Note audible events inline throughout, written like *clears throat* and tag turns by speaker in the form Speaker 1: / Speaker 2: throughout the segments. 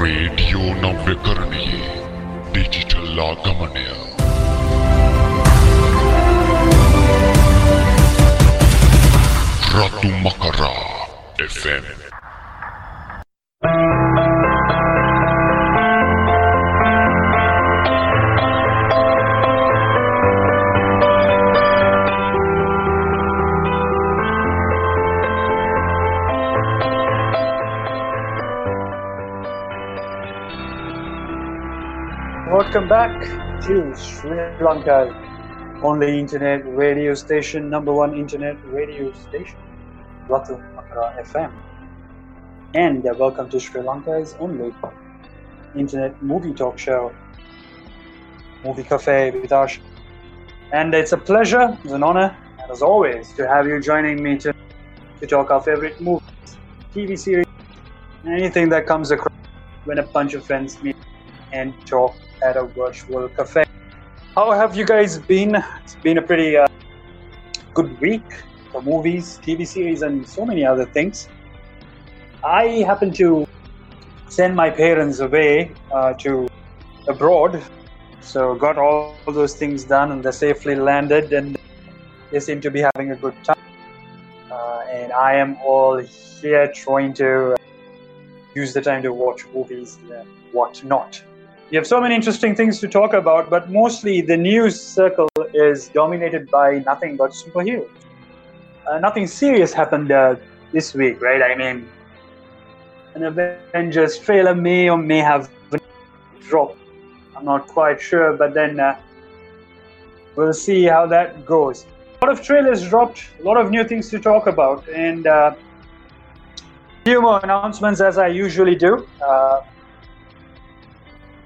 Speaker 1: Radio නව්‍යකරණයේ ඩිජිටල්ලා ගමනය රතු මකරා
Speaker 2: FM. Back to Sri Lanka, only internet radio station, number one internet radio station, Ratu Makara FM. And uh, welcome to Sri Lanka's only internet movie talk show, Movie Cafe with Ash. And it's a pleasure, it's an honor, as always, to have you joining me to, to talk our favorite movies, TV series, anything that comes across when a bunch of friends meet and talk at a virtual cafe. How have you guys been? It's been a pretty uh, good week for movies, TV series, and so many other things. I happened to send my parents away uh, to abroad, so got all those things done, and they safely landed, and they seem to be having a good time. Uh, and I am all here trying to use the time to watch movies and whatnot. We have so many interesting things to talk about, but mostly the news circle is dominated by nothing but superheroes. Uh, nothing serious happened uh, this week, right? I mean, an Avengers trailer may or may have dropped. I'm not quite sure, but then uh, we'll see how that goes. A lot of trailers dropped, a lot of new things to talk about, and uh, few more announcements as I usually do.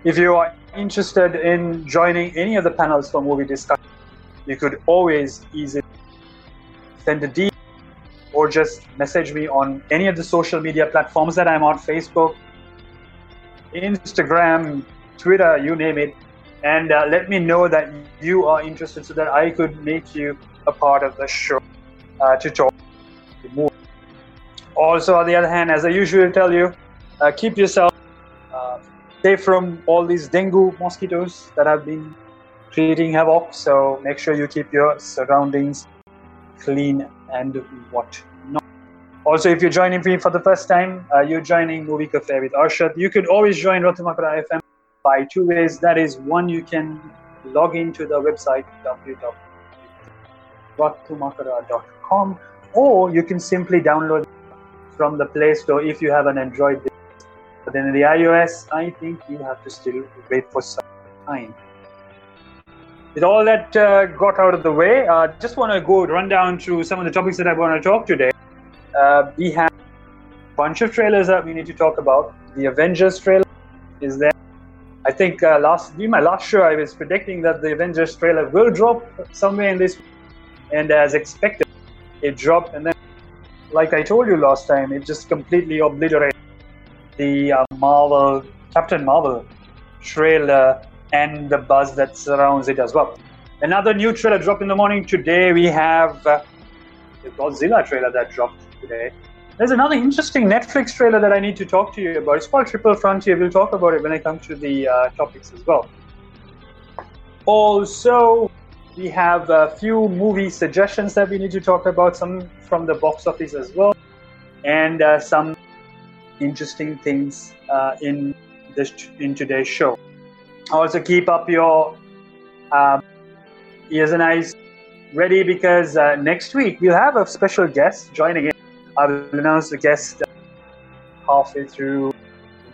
Speaker 2: If you are interested in joining any of the panels for movie discussion, you could always easily send a DM or just message me on any of the social media platforms that I'm on Facebook, Instagram, Twitter, you name it, and uh, let me know that you are interested so that I could make you a part of the show uh, to talk movie. Also, on the other hand, as I usually tell you, uh, keep yourself uh, safe from all these dengue mosquitoes that have been creating havoc. So make sure you keep your surroundings clean and whatnot. Also, if you're joining me for the first time, uh, you're joining Movie Cafe with Arshath. You could always join RathuMakara FM by two ways. That is, one, you can log into the website www.ratumakara.com, or you can simply download from the Play Store if you have an Android. But then in the iOS, I think you have to still wait for some time. With all that uh, got out of the way, uh, just want to go run down through some of the topics that I want to talk today. Uh, we have a bunch of trailers that we need to talk about. The Avengers trailer is there. I think uh, last in my last show, I was predicting that the Avengers trailer will drop somewhere in this, and as expected, it dropped. And then, like I told you last time, it just completely obliterated the uh, Marvel Captain Marvel trailer and the buzz that surrounds it as well. Another new trailer dropped in the morning today. We have uh, the Godzilla trailer that dropped today. There's another interesting Netflix trailer that I need to talk to you about. It's called Triple Frontier. We'll talk about it when I come to the uh, topics as well. Also, we have a few movie suggestions that we need to talk about, some from the box office as well, and uh, some interesting things uh, in this in today's show. Also, keep up your um, ears and eyes ready because uh, next week we'll have a special guest joining in. I will announce the guest halfway through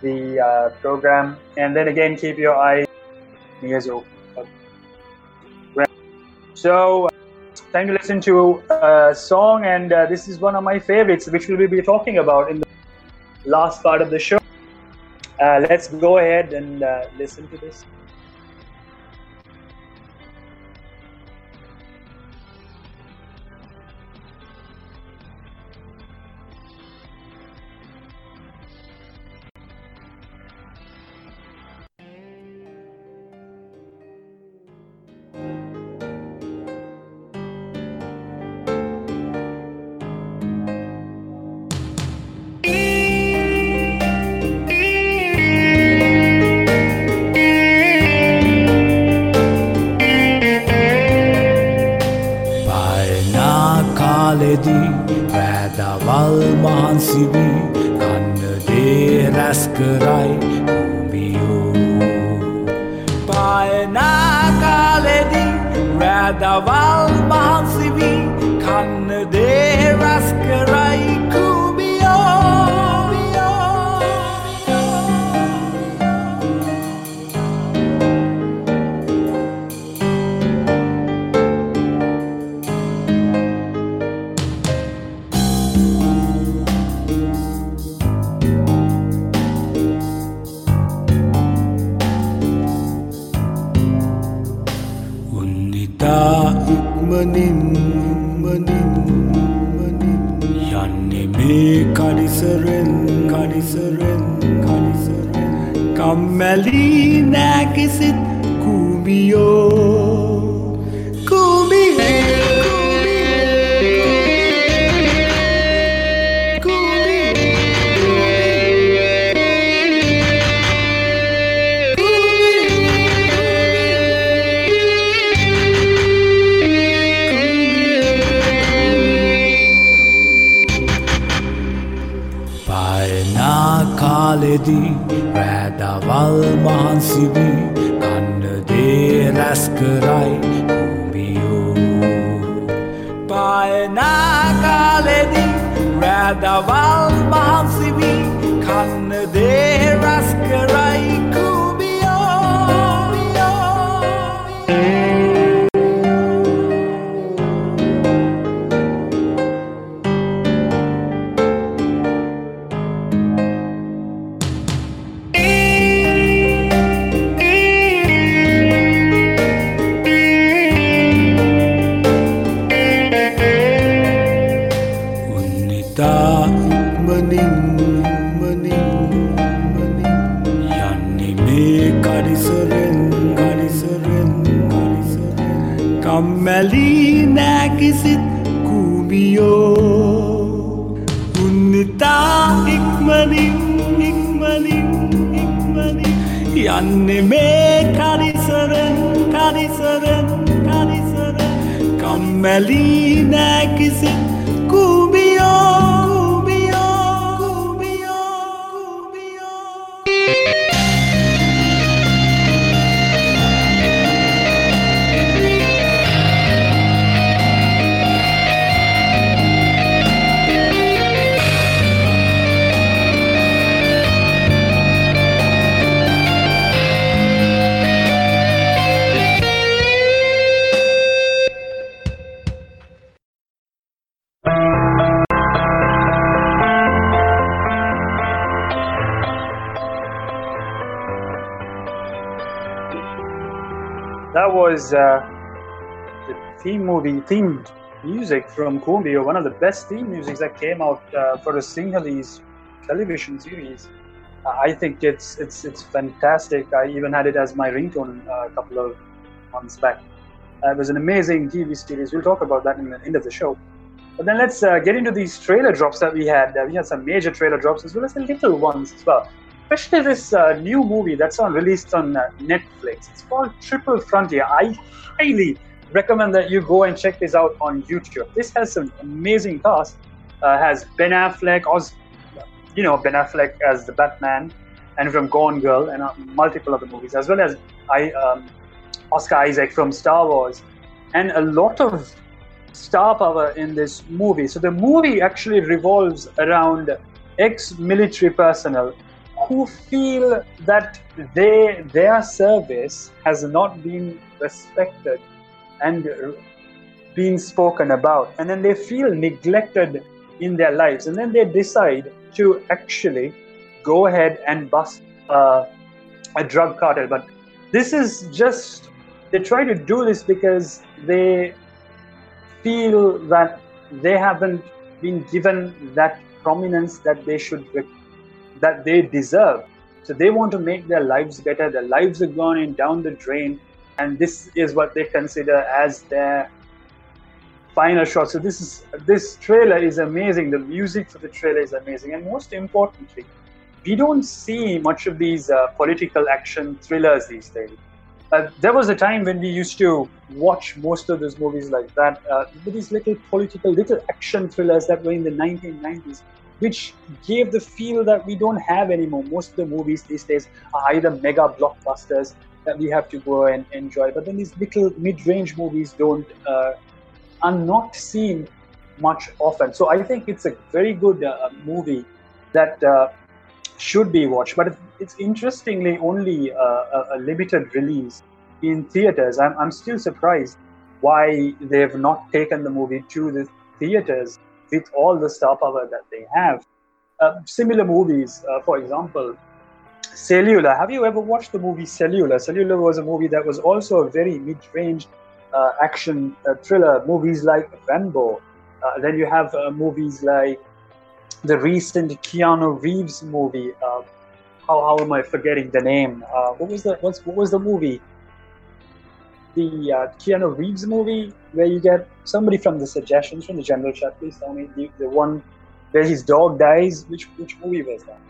Speaker 2: the uh, program, and then again keep your eyes ears open. So, uh, time to listen to a song, and uh, this is one of my favorites, which we'll be talking about in the last part of the show. Uh, let's go ahead and uh, listen to this.
Speaker 3: නෙදී වැදවල් මාන්සිවී කන්නදේ රැස් කරයි කූමියෝ පායනා කාලෙදී වැදවල් මාන්සි ඉක්මනින් මනින් මනින්. යන්නේ මේ කඩිසරෙන් කඩිසරෙන් කඩිසරෙන්. කම්මැලි නෑකිසිත් කූමියෝ ciddi Kandıcı laskıray Kumbiyo Bayna kaledi Radaval Annime Kadisaren, Kadisaren, Kadisaren, Kammelin.
Speaker 2: Was uh, the theme movie, themed music from Koombiyo, one of the best theme musics that came out uh, for a Sinhalese television series. Uh, I think it's it's it's fantastic. I even had it as my ringtone uh, a couple of months back. Uh, it was an amazing TV series. We'll talk about that in the end of the show. But then let's uh, get into these trailer drops that we had. we had some major trailer drops as well as the little ones as well especially this uh, new movie that's on released on uh, Netflix. It's called Triple Frontier. I highly recommend that you go and check this out on YouTube. This has some amazing cast. Uh, has Ben Affleck, Oz, you know Ben Affleck as the Batman, and from Gone Girl, and uh, multiple other movies, as well as I um, Oscar Isaac from Star Wars, and a lot of star power in this movie. So the movie actually revolves around ex-military personnel who feel that they their service has not been respected and been spoken about. And then they feel neglected in their lives. And then they decide to actually go ahead and bust uh, a drug cartel. But this is just they try to do this because they feel that they haven't been given that prominence that they should that they deserve. So they want to make their lives better. Their lives are gone in down the drain, and this is what they consider as their final shot. So this is this trailer is amazing. The music for the trailer is amazing, and most importantly, we don't see much of these uh, political action thrillers these days. uh, there was a time when we used to watch most of those movies like that, uh, these little political, little action thrillers that were in the 1990s, which gave the feel that we don't have anymore. Most of the movies these days are either mega blockbusters that we have to go and enjoy, but then these little mid-range movies don't uh, are not seen much often. So I think it's a very good uh, movie that uh, should be watched. But it's interestingly only uh, a, a, limited release in theaters. I'm, I'm still surprised why they've not taken the movie to the theaters with all the star power that they have. Uh, similar movies, uh, for example, Cellular. Have you ever watched the movie Cellular? Cellular was a movie that was also a very mid-range uh, action uh, thriller. Movies like Rambo. Uh, then you have movies like the recent Keanu Reeves movie. Uh, how, how am I forgetting the name? Uh, what was the what's, what was the movie? The uh, Keanu Reeves movie where you get somebody from the suggestions from the general chat. Please tell me the, the one where his dog dies. Which which movie was that?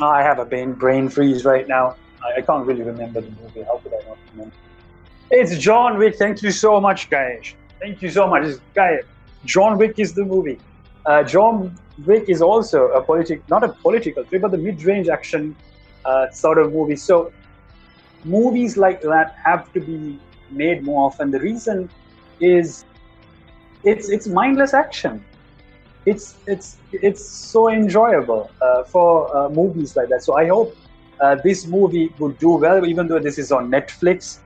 Speaker 2: Oh, I have a brain brain freeze right now. I, I can't really remember the movie. How could I not remember? It's John Wick. Thank you so much, guys. Thank you so much. Guy, John Wick is the movie. Uh, John Wick is also a politic, not a political but the mid-range action uh, sort of movie. So movies like that have to be made more often. The reason is it's it's mindless action. It's it's it's so enjoyable uh, for uh, movies like that. So I hope uh, this movie will do well, even though this is on Netflix.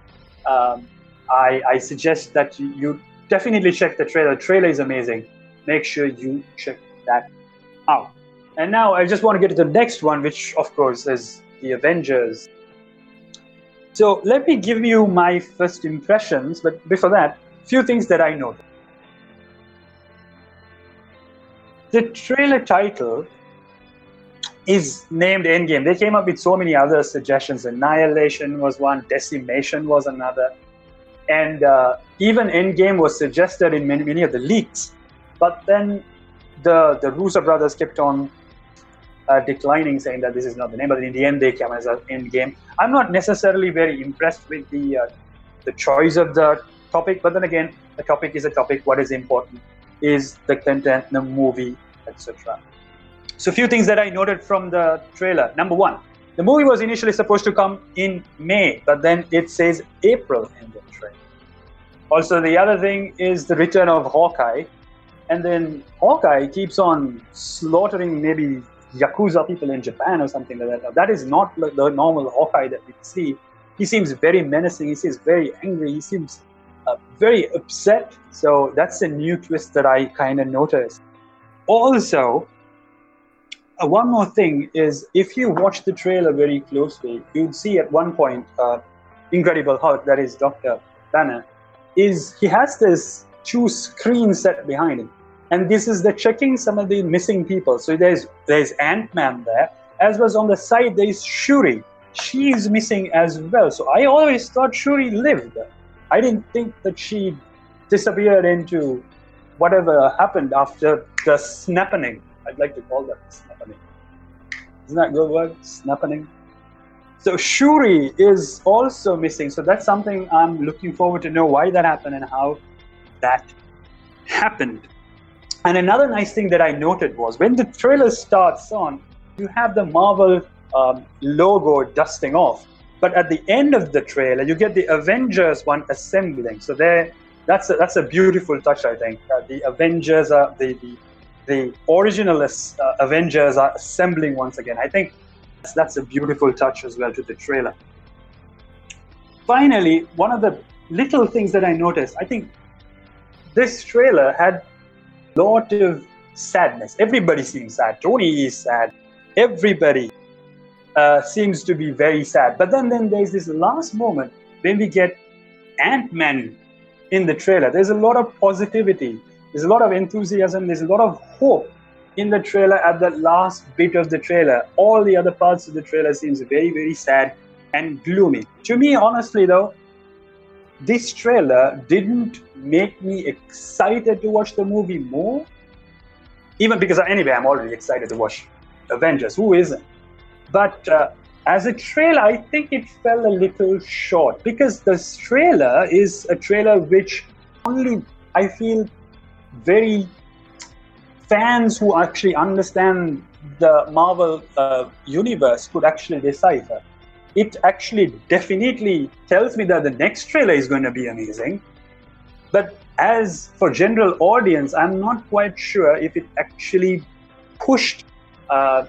Speaker 2: Um, I, I suggest that you, you definitely check the trailer. The trailer is amazing make sure you check that out. And now I just want to get to the next one, which of course is the Avengers. So let me give you my first impressions, but before that, few things that I noticed. The trailer title is named Endgame. They came up with so many other suggestions. Annihilation was one, Decimation was another, and uh, even Endgame was suggested in many, many of the leaks. But then the the Russo brothers kept on uh, declining, saying that this is not the name. But in the end, they came as an end game. I'm not necessarily very impressed with the uh, the choice of the topic. But then again, the topic is a topic. What is important is the content, the movie, etc. So, a few things that I noted from the trailer. Number one, the movie was initially supposed to come in May, but then it says April in the trailer. Also, the other thing is the return of Hawkeye, and then Hawkeye keeps on slaughtering maybe Yakuza people in Japan or something like that. Now, that is not like the normal Hawkeye that we see. He seems very menacing. He seems very angry. He seems uh, very upset. So that's a new twist that I kind of noticed. Also, uh, one more thing is if you watch the trailer very closely, you'd see at one point uh, Incredible Hulk, that is Dr. Banner, is he has this two screens set behind him. And this is the checking some of the missing people. So there's there's Ant-Man there, as well as on the side there is Shuri. She is missing as well. So I always thought Shuri lived. I didn't think that she disappeared into whatever happened after the snapping. I'd like to call that snapping. Isn't that a good word? Snapping. So Shuri is also missing. So that's something I'm looking forward to know why that happened and how that happened. And another nice thing that I noted was when the trailer starts on, you have the Marvel um, logo dusting off. But at the end of the trailer, you get the Avengers one assembling. So there, that's a, that's a beautiful touch, I think. Uh, the Avengers are the the, the original uh, Avengers are assembling once again. I think that's, that's a beautiful touch as well to the trailer. Finally, one of the little things that I noticed, I think this trailer had lot of sadness. Everybody seems sad. Tony is sad. Everybody uh, seems to be very sad. But then, then there's this last moment when we get Ant Man in the trailer. There's a lot of positivity. There's a lot of enthusiasm. There's a lot of hope in the trailer at the last bit of the trailer. All the other parts of the trailer seems very, very sad and gloomy. To me, honestly, though, this trailer didn't make me excited to watch the movie more. Even because anyway, I'm already excited to watch Avengers. Who isn't? But uh, as a trailer, I think it fell a little short because the trailer is a trailer which only I feel very fans who actually understand the Marvel uh, universe could actually decipher. It actually definitely tells me that the next trailer is going to be amazing. But as for general audience, I'm not quite sure if it actually pushed uh,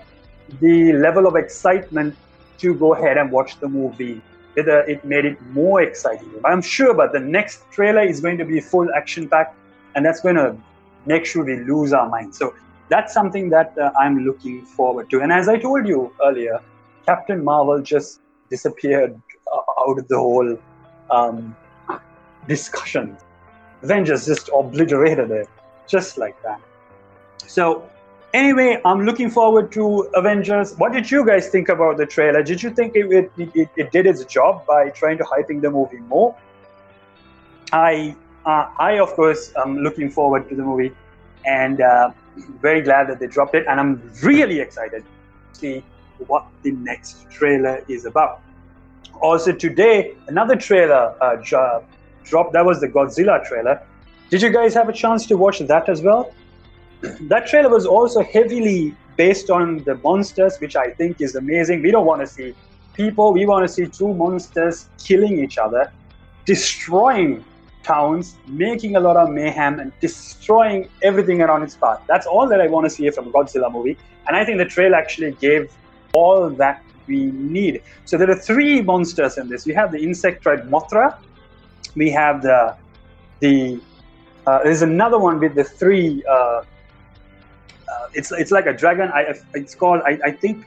Speaker 2: the level of excitement to go ahead and watch the movie. Whether it made it more exciting. I'm sure, but the next trailer is going to be full action packed, and that's going to make sure we lose our mind. So that's something that uh, I'm looking forward to. And as I told you earlier, Captain Marvel just disappeared uh, out of the whole um, discussion. Avengers just obliterated it, just like that. So anyway, I'm looking forward to Avengers. What did you guys think about the trailer? Did you think it, it, it, it did its job by trying to hyping the movie more? I, uh, I of course, am looking forward to the movie, and uh, very glad that they dropped it. And I'm really excited to see what the next trailer is about. Also today, another trailer uh, dropped. That was the Godzilla trailer. Did you guys have a chance to watch that as well? *clears throat* that trailer was also heavily based on the monsters, which I think is amazing. We don't want to see people, we want to see two monsters killing each other, destroying towns, making a lot of mayhem, and destroying everything around its path. That's all that I want to see from a Godzilla movie. And I think the trailer actually gave all that we need. So there are three monsters in this. We have the insectoid Mothra, we have the the uh, there's another one with the three uh, uh, it's it's like a dragon. I it's called I, I think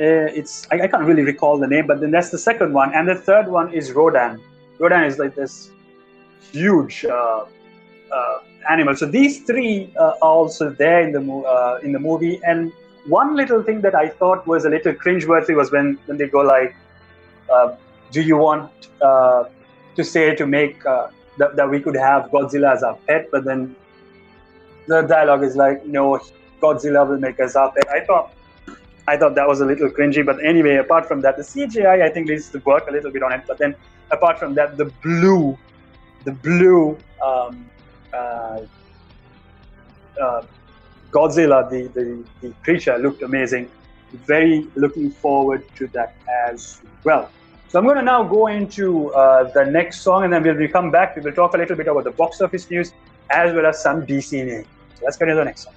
Speaker 2: uh, it's I, I, can't really recall the name, but then that's the second one, and the third one is Rodan. Rodan is like this huge uh, uh animal. So these three uh, are also there in the uh, in the movie. And one little thing that I thought was a little cringeworthy was when when they go like, "Do you want to say to make that, that we could have Godzilla as our pet?" But then the dialogue is like, "No, Godzilla will make us up. I thought I thought that was a little cringy, but anyway, apart from that, the CGI I think needs to work a little bit on it. But then, apart from that, the blue, the blue um, uh, uh, Godzilla, the, the the creature looked amazing. Very looking forward to that as well. So I'm going to now go into uh, the next song, and then when we come back, we will talk a little bit about the box office news as well as some DC news. So let's get into the next song.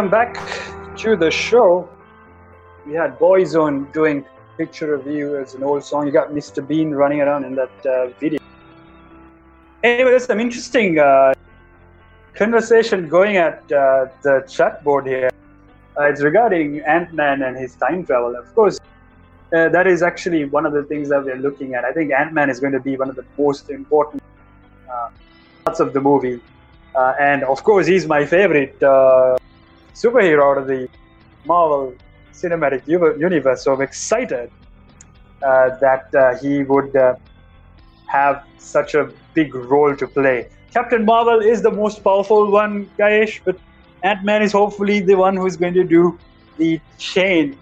Speaker 2: Welcome back to the show. We had Boyzone doing Picture of You as an old song. You got Mr. Bean running around in that uh, video. Anyway, there's some interesting uh, conversation going at uh, the chat board here. Uh, it's regarding Ant Man and his time travel. Of course, uh, that is actually one of the things that we're looking at. I think Ant Man is going to be one of the most important uh, parts of the movie. And of course, he's my favorite superhero out of the Marvel Cinematic Universe. So I'm excited uh, that uh, he would have such a big role to play. Captain Marvel is the most powerful one, Gayesh, but Ant Man is hopefully the one who's going to do the chain.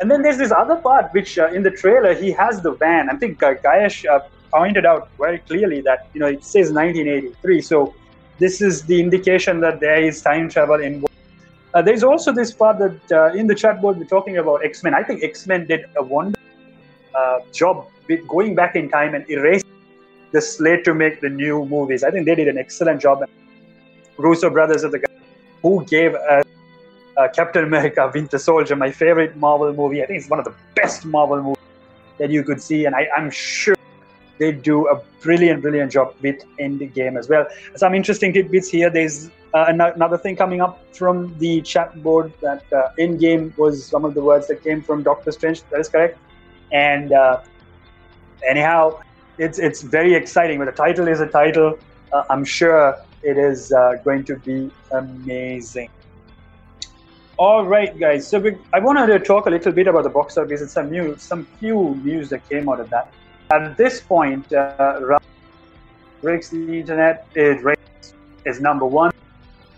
Speaker 2: And then there's this other part, which uh, in the trailer he has the van. I think uh, uh, pointed out very clearly that you know it says 1983, so this is the indication that there is time travel involved. Uh, there's also this part that uh, in the chat board we're talking about X Men. I think X Men did a wonderful uh, job with going back in time and erasing the slate to make the new movies. I think they did an excellent job. Russo brothers are the who gave us uh, Captain America: *laughs* Winter Soldier, my favorite Marvel movie. I think it's one of the best Marvel movies that you could see, and I, am sure they do a brilliant, brilliant job with Endgame as well. Some interesting tidbits here. There's uh, another thing coming up from the chat board that uh, Endgame was some of the words that came from Doctor Strange. That is correct. And uh, anyhow, it's it's very exciting. But the title is a title. Uh, I'm sure it is uh, going to be amazing. All right, guys. So we, I wanted to talk a little bit about the box office and some news, some few news that came out of that. At this point, uh, breaks the internet. It is number one.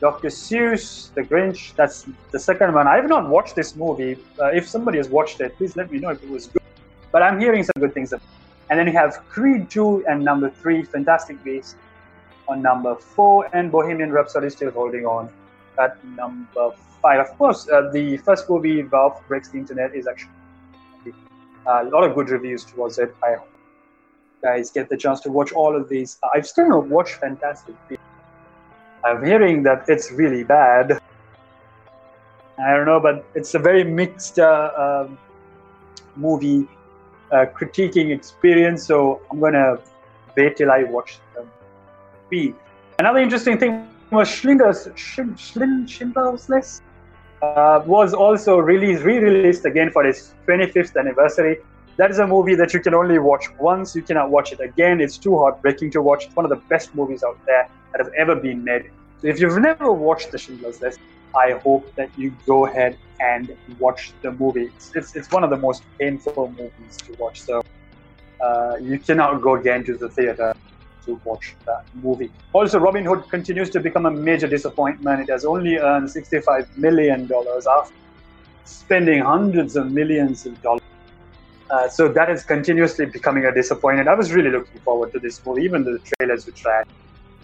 Speaker 2: Dr. Seuss, The Grinch. That's the second one. I have not watched this movie. Uh, if somebody has watched it, please let me know if it was good. But I'm hearing some good things. And then you have Creed 2 and number 3, Fantastic Beasts on number 4, and Bohemian Rhapsody still holding on at number 5. Of course, uh, the first movie, Ralph Breaks the Internet, is actually uh, a lot of good reviews towards it. I hope guys get the chance to watch all of these. I've still not watched Fantastic Beasts. I'm hearing that it's really bad. I don't know, but it's a very mixed uh, um, movie uh, critiquing experience. So I'm gonna wait till I watch the movie. Another interesting thing was Schindler's Schindler's List uh, was also released, re-released again for its 25th anniversary. That is a movie that you can only watch once. You cannot watch it again. It's too heartbreaking to watch. It's one of the best movies out there that have ever been made. So if you've never watched The Schindler's List, I hope that you go ahead and watch the movie. It's, it's, it's one of the most painful movies to watch. So uh, you cannot go again to the theater to watch that movie. Also, Robin Hood continues to become a major disappointment. It has only earned $65 million after spending hundreds of millions of dollars. Uh, so that is continuously becoming a disappointment. I was really looking forward to this movie, even the trailers were trash.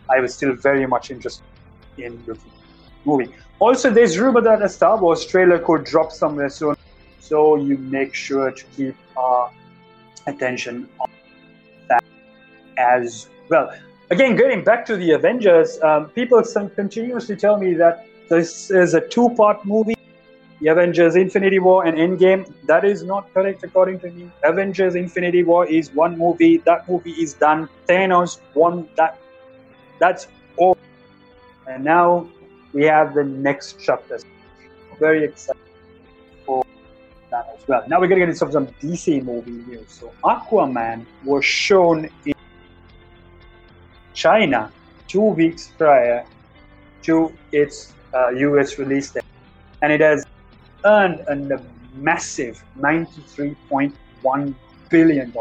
Speaker 2: I was still very much interested in the movie. Also, there's rumor that a Star Wars trailer could drop somewhere soon, so you make sure to keep uh, attention on that as well. Again, getting back to the Avengers, um, people continuously tell me that this is a two-part movie. Avengers Infinity War and Endgame. That is not correct according to me. Avengers Infinity War is one movie. That movie is done. Thanos won that. That's all. And now we have the next chapter. Very excited for that as well. Now we're going to get into some DC movie news. So Aquaman was shown in China two weeks prior to its uh, US release date. And it has earned a massive $93.1 billion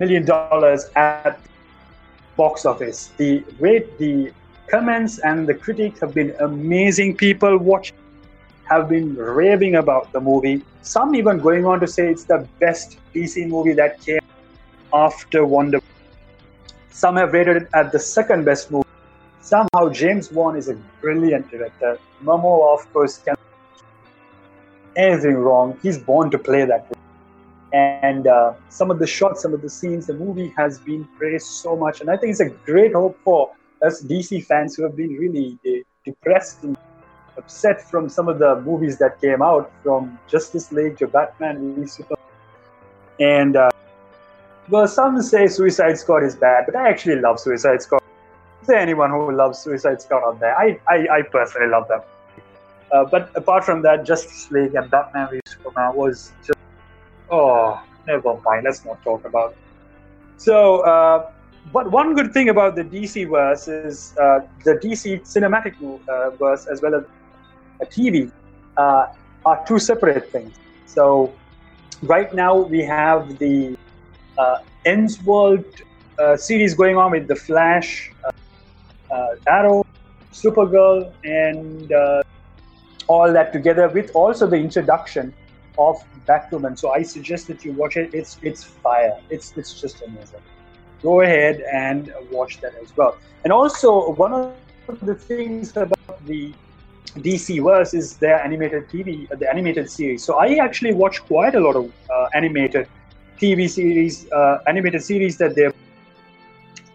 Speaker 2: million dollars at box office. The rate, the comments and the critics have been amazing. People watch have been raving about the movie. Some even going on to say it's the best DC movie that came after Wonder. Some have rated it at the second best movie. Somehow James Wan is a brilliant director. Momoa, of course, can anything wrong. He's born to play that. And uh, some of the shots, some of the scenes, the movie has been praised so much, and I think it's a great hope for us DC fans who have been really uh, depressed and upset from some of the movies that came out, from Justice League to Batman and uh, well, some say Suicide Squad is bad, but I actually love Suicide Squad. Is there anyone who loves Suicide Squad out there? I, I, I personally love them. Uh, but apart from that, Justice League and Batman v Superman was just oh, never mind. Let's not talk about. It. So, uh, but one good thing about the DC verse is uh, the DC cinematic uh, verse as well as a TV uh, are two separate things. So, right now we have the uh, Elseworld uh, series going on with the Flash, Arrow, Supergirl, and all that together with also the introduction of Batwoman. So I suggest that you watch it. It's it's fire. It's it's just amazing. Go ahead and watch that as well. And also one of the things about the DC verse is their animated TV, the animated series. So I actually watch quite a lot of uh, animated TV series, uh, animated series that they.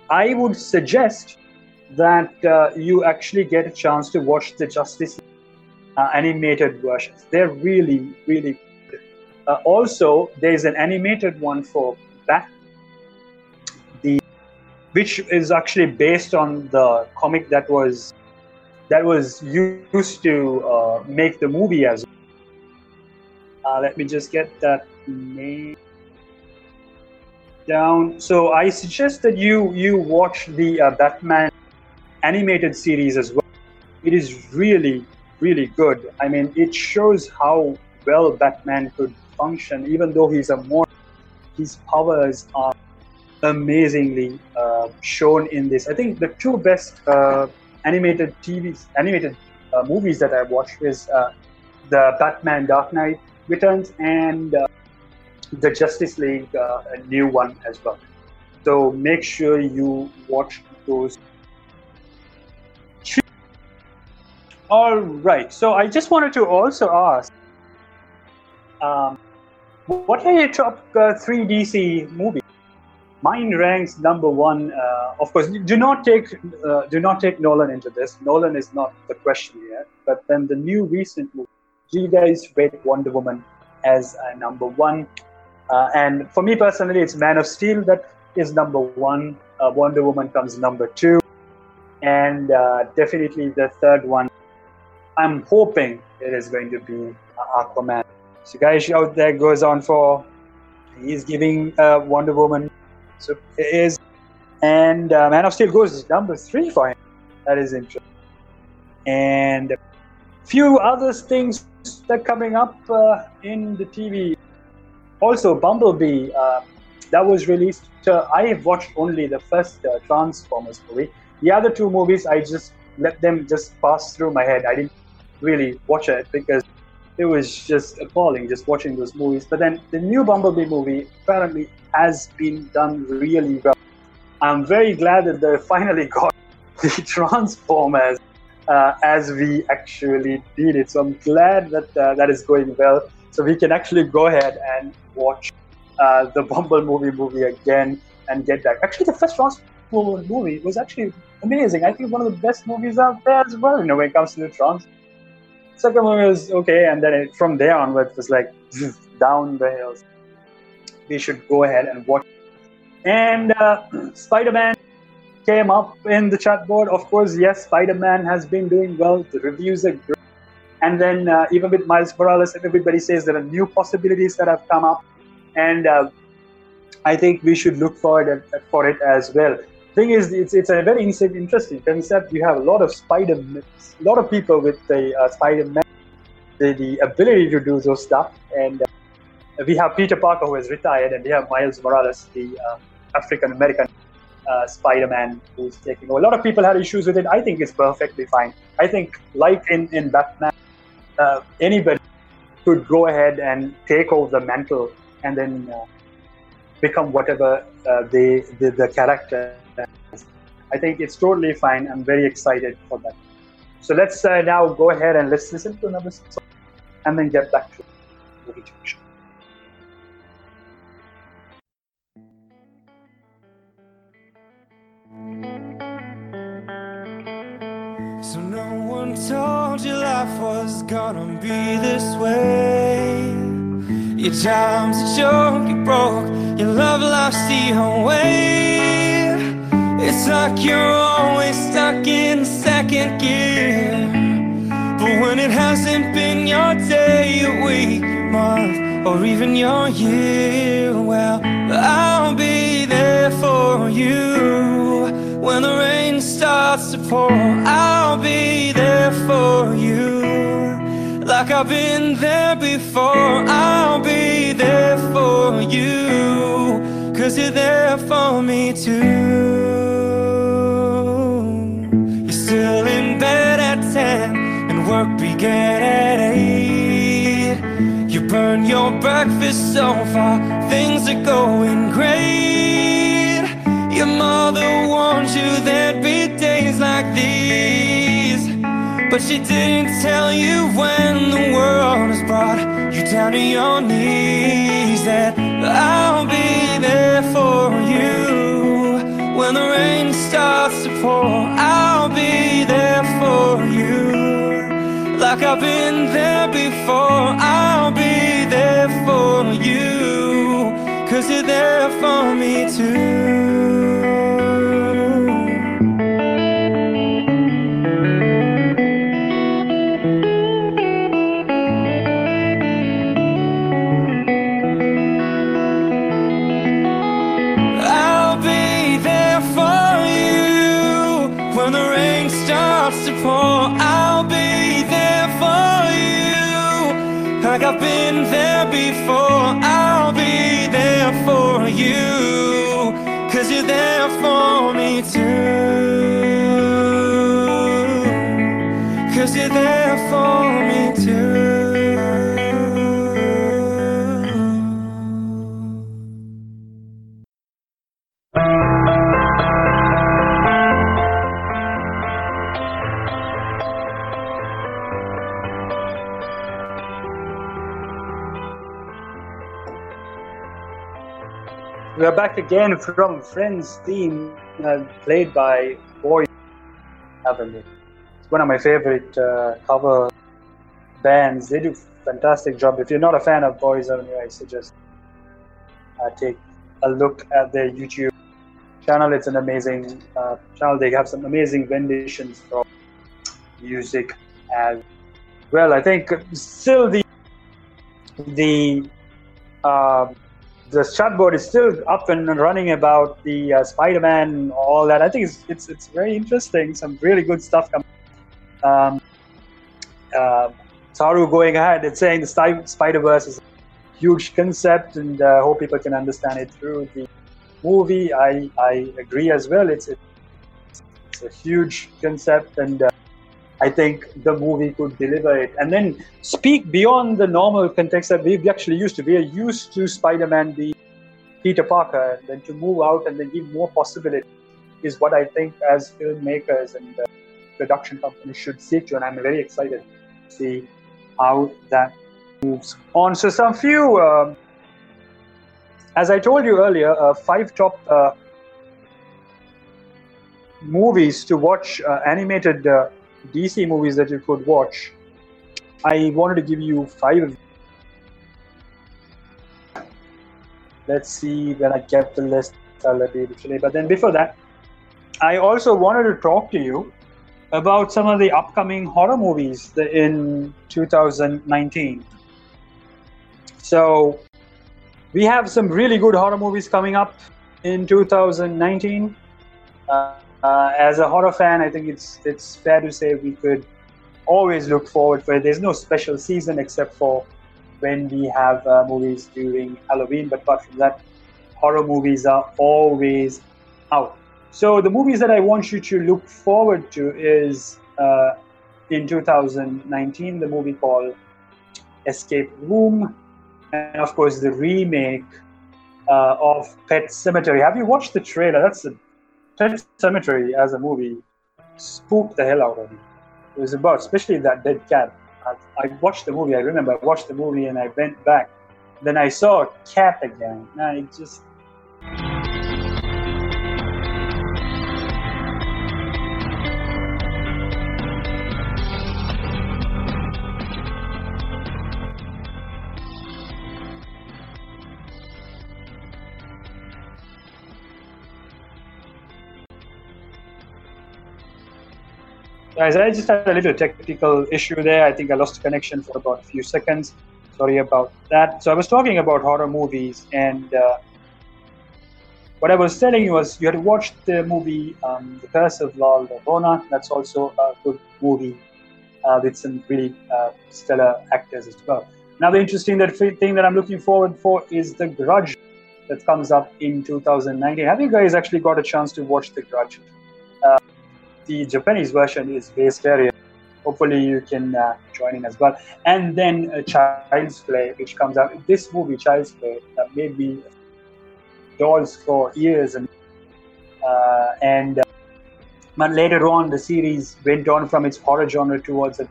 Speaker 2: I would suggest that uh, you actually get a chance to watch the Justice uh, animated versions. They're really, really good. Uh, also, there's an animated one for Bat, the which is actually based on the comic that was that was used to uh, make the movie as. Uh, let me just get that name down. So I suggest that you you watch the uh, Batman animated series as well. It is really really good. I mean, it shows how well Batman could function, even though he's a more his powers are amazingly uh, shown in this. I think the two best uh, animated TV animated uh, movies that I've watched is uh, the Batman Dark Knight Returns and uh, the Justice League uh, new one as well. So make sure you watch those All right. So I just wanted to also ask, um, what are your top uh, three DC movies? Mine ranks number one. Uh, of course, do not take uh, do not take Nolan into this. Nolan is not the question here. But then the new recent movie, do you guys rate Wonder Woman as number one? Uh, and for me personally, it's Man of Steel that is number one. Uh, Wonder Woman comes number two, and uh, definitely the third one I'm hoping it is going to be Aquaman. So, guys out there goes on for he's giving uh, Wonder Woman. So it is, and uh, Man of Steel goes number three for him. That is interesting. And few other things that are coming up uh, in the TV. Also, Bumblebee uh, that was released. I watched only the first uh, Transformers movie. The other two movies, I just let them just pass through my head. I didn't really watch it because it was just appalling just watching those movies. But then the new Bumblebee movie apparently has been done really well. I'm very glad that they *laughs* finally got the Transformers uh, as we actually did it. So I'm glad that uh, that is going well. So we can actually go ahead and watch uh, the Bumblebee movie again and get back. Actually, the first Transformers movie was actually amazing. I think one of the best movies out there as well. You know, when it comes to the Transformers second one was okay, and then it, from there onward it was like down the hills. We should go ahead and watch. And uh, *clears throat* Spider-Man came up in the chat board. Of course, yes, Spider-Man has been doing well. The reviews are great. And then uh, even with Miles Morales, everybody says there are new possibilities that have come up, and uh, I think we should look forward for it as well thing is, it's, it's a very interesting concept. You have a lot of spider, a lot of people with the uh, Spider-Man, the, the ability to do those stuff. And uh, we have Peter Parker who is retired, and we have Miles Morales, the uh, African American uh, Spider-Man who's taking over. A lot of people had issues with it. I think it's perfectly fine. I think, like in in Batman, uh, anybody could go ahead and take over the mantle and then uh, become whatever they the, the character I think it's totally fine. I'm very excited for that. So let's uh, now go ahead and let's listen to another song and then get back to the junction.
Speaker 4: So no one told you life was gonna be this way. Your job's a joke, you broke, your love life's the whole way. It's like you're always stuck in second gear. But when it hasn't been your day, your week, month, or even your year, well, I'll be there for you. When the rain starts to pour, I'll be there for you. Like I've been there before, I'll be there for you. Cause you're there for me too. Work began at 8. You burn your breakfast so far, things are going great. Your mother warned you there'd be days like these. But she didn't tell you when the world has brought you down to your knees that I'll be there for you. When the rain starts to pour, I'll Like I've been there before, I'll be there for you. Cause you're there for me too. I've been there before. I'll be there for you cause you're there for me too. Cause you're there for me
Speaker 2: We are back again from Friends theme, uh, played by Boyce Avenue. It's one of my favorite uh, cover bands. They do fantastic job. If you're not a fan of Boyce Avenue, I suggest uh, take a look at their YouTube channel. It's an amazing uh, channel. They have some amazing renditions from music as well. I think still the the um the chatbot is still up and running about the uh, Spider-Man all that. I think it's it's it's very interesting. Some really good stuff coming. Um, uh, Saru going ahead and saying the Spider-Verse is a huge concept, and uh, hope people can understand it through the movie. I I agree as well. It's it's a huge concept, and uh, I think the movie could deliver it. And then speak beyond the normal context that we've actually used to. We are used to Spider-Man being Peter Parker, and then to move out and then give more possibility is what I think as filmmakers and uh, production companies should seek to. And I'm very excited to see how that moves on. So some few, um, as I told you earlier, uh, five top uh, movies to watch, uh, animated uh, DC movies that you could watch. I wanted to give you five. Let's see when I get the list. I'll be able to play. But then before that, I also wanted to talk to you about some of the upcoming horror movies in 2019. So we have some really good horror movies coming up in 2019. Uh, uh, as a horror fan, I think it's it's fair to say we could always look forward for it. There's no special season except for when we have uh, movies during Halloween, but apart from that, horror movies are always out. So the movies that I want you to look forward to is uh, in 2019 the movie called Escape Room, and of course the remake uh, of Pet Sematary. Have you watched the trailer? That's a Pet Sematary as a movie spooked the hell out of me. It was about, especially that dead cat. I, I watched the movie. I remember I watched the movie and I went back. Then I saw a cat again. And I just Guys, I just had a little technical issue there. I think I lost connection for about a few seconds. Sorry about that. So I was talking about horror movies, and uh, what I was telling you was you had watched the movie um, The Curse of La Llorona. That's also a good movie uh, with some really uh, stellar actors as well. Another interesting thing that I'm looking forward for is The Grudge that comes up in 2019. Have you guys actually got a chance to watch The Grudge? The Japanese version is based area. Hopefully, you can uh, join in as well. And then uh, Child's Play, which comes out. This movie, Child's Play, uh, made me dolls for years, and uh, and uh, but later on, the series went on from its horror genre towards a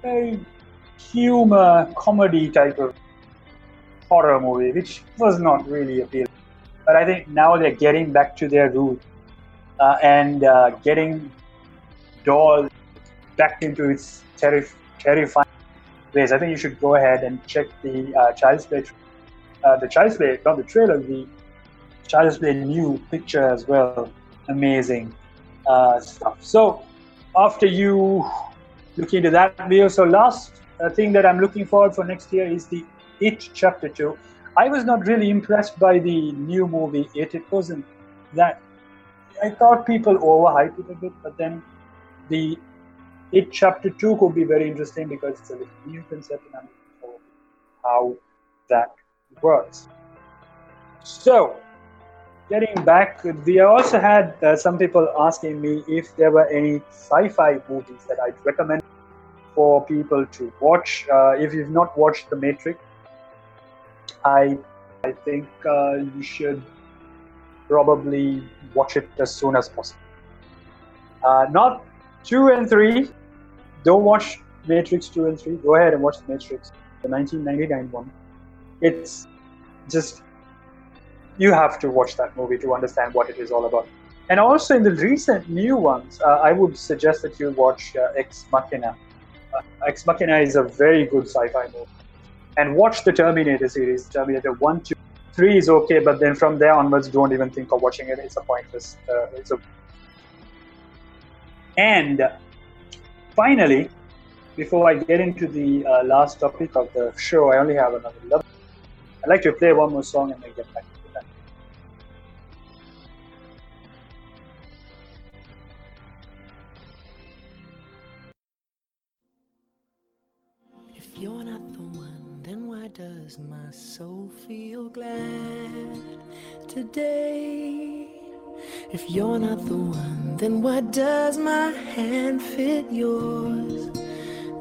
Speaker 2: very humor comedy type of horror movie, which was not really appealing. But I think now they're getting back to their roots uh, and uh, getting Doll back into its terrif- terrifying ways. I think you should go ahead and check the uh, Child's Play, uh, the Child's Play, not the trailer, the Child's Play new picture as well. Amazing uh, stuff. So after you look into that video, so last uh, thing that I'm looking forward for next year is the It Chapter Two. I was not really impressed by the new movie It. It wasn't that I thought people overhyped it a bit, but then the it chapter two could be very interesting because it's a new concept and I'm forward how that works. So, getting back, we also had uh, some people asking me if there were any sci-fi movies that I'd recommend for people to watch. Uh, if you've not watched The Matrix, I I think uh, you should probably watch it as soon as possible. Uh, not two and three. Don't watch Matrix two and three. Go ahead and watch Matrix, the 1999 one. It's just you have to watch that movie to understand what it is all about. And also in the recent new ones, uh, I would suggest that you watch uh, Ex Machina. Uh, Ex Machina is a very good sci-fi movie. And watch the Terminator series, Terminator 1, 2, 3 is okay, but then from there onwards, don't even think of watching it. It's a pointless. Uh, it's a... And finally, before I get into the uh, last topic of the show, I only have another 11. I'd like to play one more song and then get back
Speaker 5: why does my soul feel glad today? If you're not the one, then why does my hand fit yours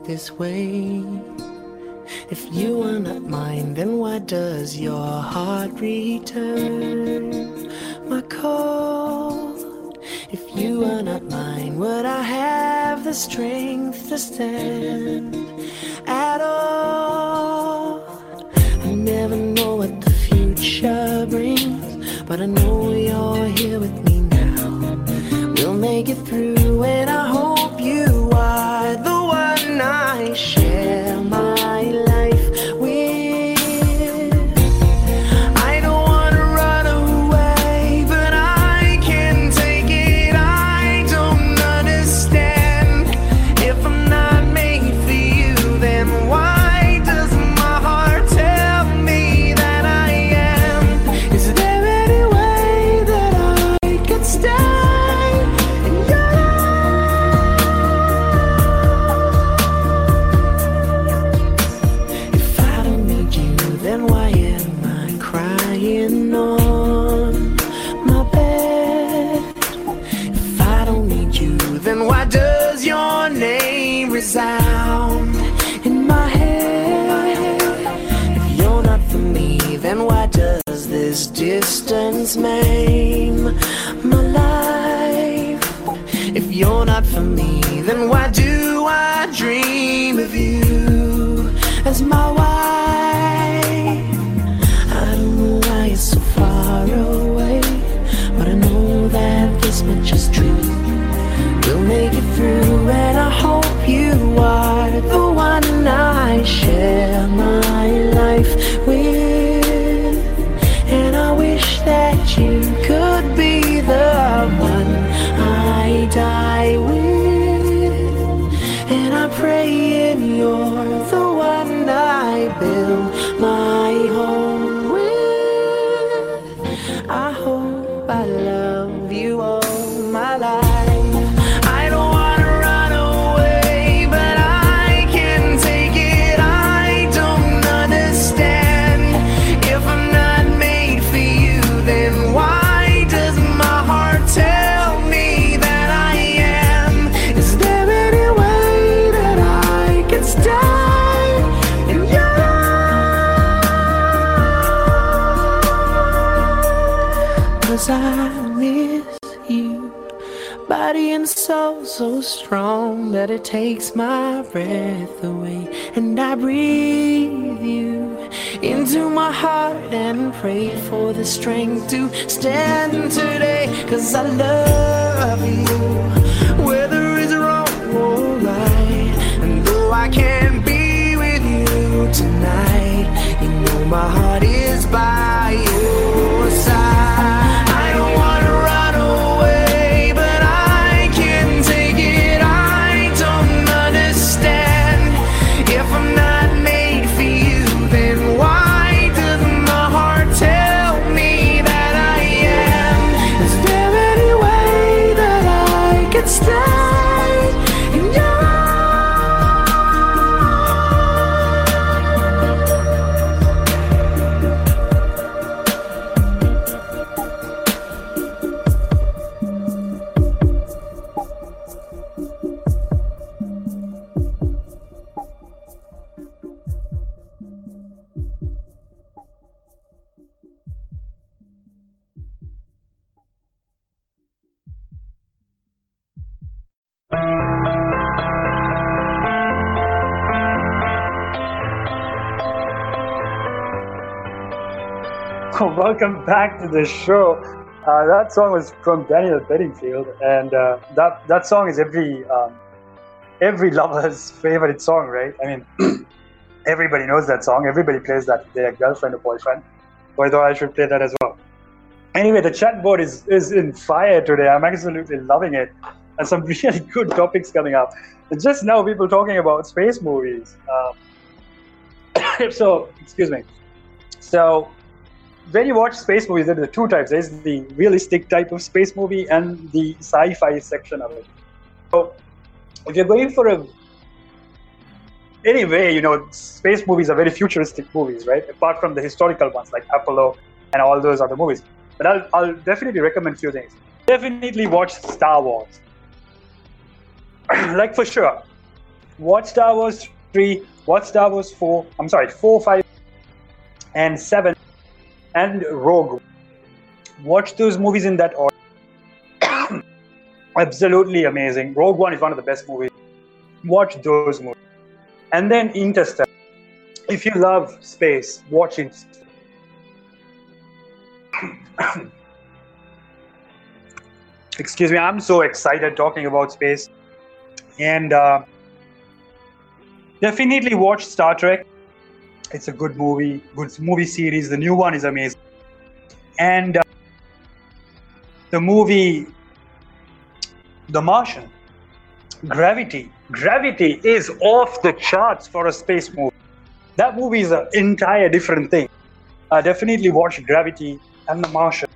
Speaker 5: this way? If you are not mine, then why does your heart return my call? If you are not mine, would I have the strength to stand it takes my breath away. And I breathe you into my heart and pray for the strength to stand today. Cause I love you, whether it's wrong or right. And though I can't be with you tonight, you know my heart is by your
Speaker 2: Welcome back to the show. Uh, that song was from Daniel Bedingfield, and uh, that that song is every um, every lover's *laughs* favorite song, right? I mean, *clears throat* everybody knows that song. Everybody plays that to their girlfriend or boyfriend. Thought I should play that as well. Anyway, the chat board is is in fire today. I'm absolutely loving it, and some *laughs* really good topics coming up. And just now, people talking about space movies. Um, *coughs* so, excuse me. So, when you watch space movies, there are two types. There's the realistic type of space movie and the sci-fi section of it. So, if you're going for a anyway, you know, space movies are very futuristic movies, right? Apart from the historical ones like Apollo and all those other movies. But I'll, I'll definitely recommend few things. Definitely watch Star Wars. *clears throat* like for sure. Watch Star Wars 3, watch Star Wars 4, I'm sorry, 4, 5, and 7 and Rogue. Watch those movies in that order. *coughs* Absolutely amazing. Rogue One is one of the best movies. Watch those movies. And then Interstellar. If you love space, watch Interstellar. *coughs* Excuse me, I'm so excited talking about space. And uh, definitely watch Star Trek it's a good movie, good movie series. The new one is amazing, and uh, the movie, The Martian, Gravity. Gravity is off the charts for a space movie. That movie is an entire different thing. I definitely watch Gravity and The Martian.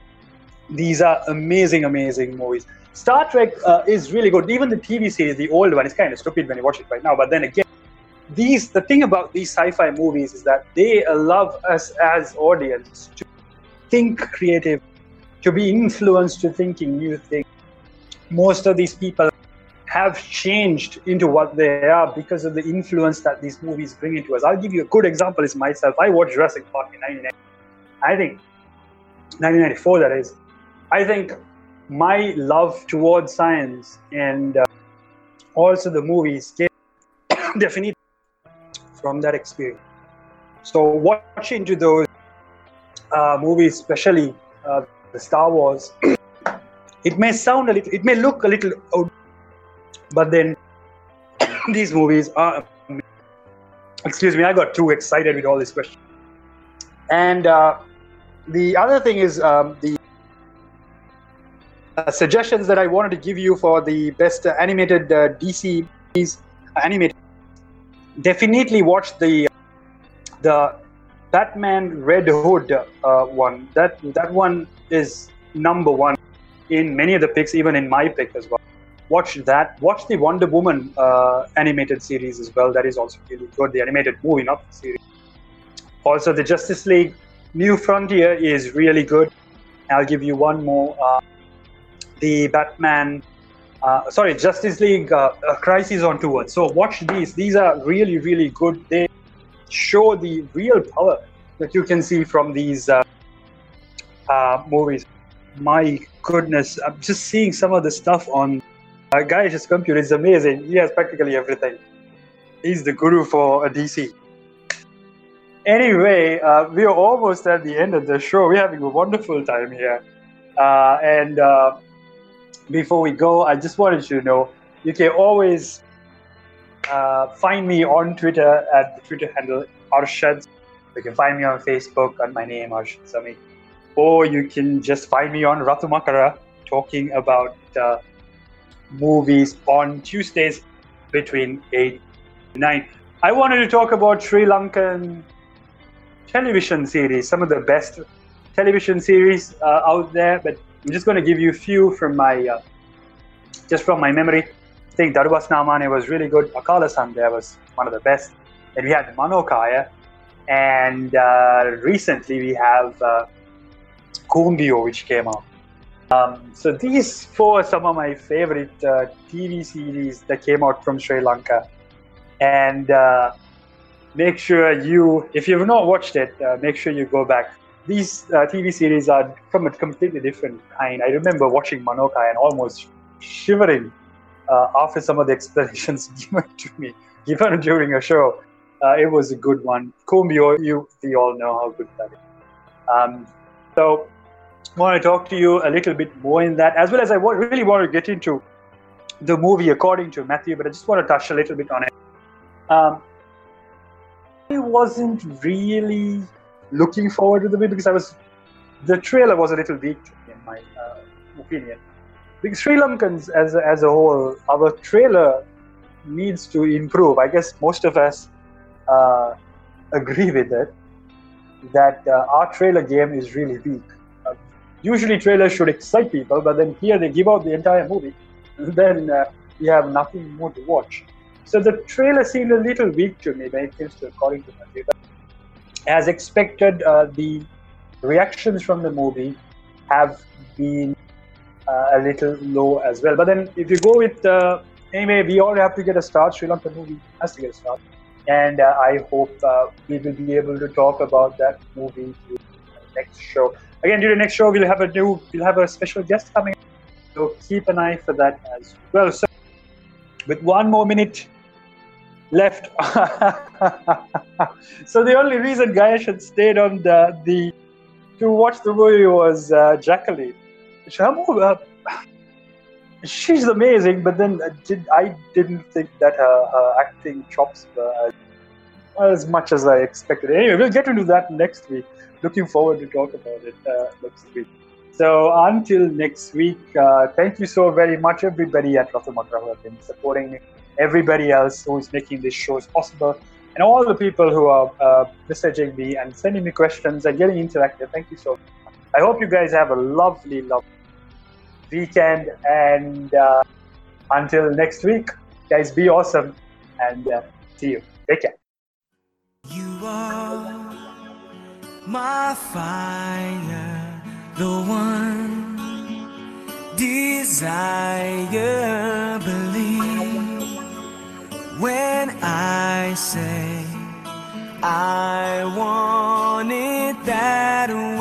Speaker 2: These are amazing, amazing movies. Star Trek uh, is really good. Even the TV series, the old one, is kind of stupid when you watch it right now. But then again these the thing about these sci-fi movies is that they allow us as audience to think creative to be influenced to thinking new things. Most of these people have changed into what they are because of the influence that these movies bring into us. I'll give you a good example is myself. I watched jurassic park in 1990 i think 1994 that is. I think my love towards science and uh, also the movies *coughs* definitely from that experience. So watch into those uh, movies, especially uh, the Star Wars. *clears throat* it may sound a little, it may look a little old, but then *clears throat* these movies are. Excuse me, I got too excited with all these questions. And uh, the other thing is um, the uh, suggestions that I wanted to give you for the best uh, animated uh, DC movies, animated definitely watch the the Batman Red Hood uh, one. That that one is number one in many of the picks, even in my pick as well. Watch that. Watch the Wonder Woman uh, animated series as well. That is also really good. The animated movie, not the series. Also, the Justice League New Frontier is really good. I'll give you one more. Uh, the Batman, uh, sorry, Justice League uh, Crisis on Two Earths. So watch these. These are really, really good. They show the real power that you can see from these uh, uh, movies. My goodness, I'm just seeing some of the stuff on uh, Gayesh's computer. It's amazing. He has practically everything. He's the guru for DC. Anyway, uh, we are almost at the end of the show. We're having a wonderful time here. And before we go, I just wanted you to know you can always uh, find me on Twitter at the Twitter handle Arshath. You can find me on Facebook on my name Arshath Sami, or you can just find me on RathuMakara talking about uh, movies on Tuesdays between eight and nine. I wanted to talk about Sri Lankan television series, some of the best television series uh, out there, but I'm just going to give you a few from my, uh, just from my memory. I think Darubas Namane was really good. Akala Sandhya was one of the best. And we had Manokaya. And uh, recently we have uh, Koombiyo, which came out. Um, so these four are some of my favorite uh, TV series that came out from Sri Lanka. And uh, make sure you, if you've not watched it, uh, make sure you go back. These uh, TV series are from a completely different kind. I remember watching Manokai and almost shivering uh, after some of the *laughs* explanations *laughs* given to me, given during a show. Uh, it was a good one. Koombiyo, you, we all know how good that is. Um, so, I want to talk to you a little bit more in that, as well as I really want to get into the movie according to Mathew, but I just want to touch a little bit on it. Um, I wasn't really looking forward to the movie because I was the trailer was a little weak in my uh, opinion. Because Sri Lankans as a, as a whole, our trailer needs to improve. I guess most of us uh, agree with it that uh, our trailer game is really weak. Uh, usually trailers should excite people, but then here they give out the entire movie, and then uh, we have nothing more to watch. So the trailer seemed a little weak to me when it comes to according to my But as expected, uh, the reactions from the movie have been uh, a little low as well. But then if you go with uh, anyway, we all have to get a start. Sri Lanka movie has to get a start, and uh, I hope uh, we will be able to talk about that movie next show. Again, during the next show, we'll have a new, we'll have a special guest coming. So keep an eye for that as well. So with one more minute left. *laughs* so the only reason Gayesh had stayed on the, the to watch the movie was uh, Jacqueline. Shamu, uh, she's amazing, but then did, I didn't think that her, her acting chops were as, much as I expected. Anyway, we'll get into that next week. Looking forward to talk about it uh, next week. So until next week, uh, thank you so very much, everybody at RathuMakara who have been supporting me, everybody else who is making these shows possible, and all the people who are uh, messaging me and sending me questions and getting interactive. Thank you so much. I hope you guys have a lovely, lovely weekend. And uh, until next week, guys, be awesome and uh, see you. Take care.
Speaker 4: You are my fire, the one desire. Believe when I say I want it that way.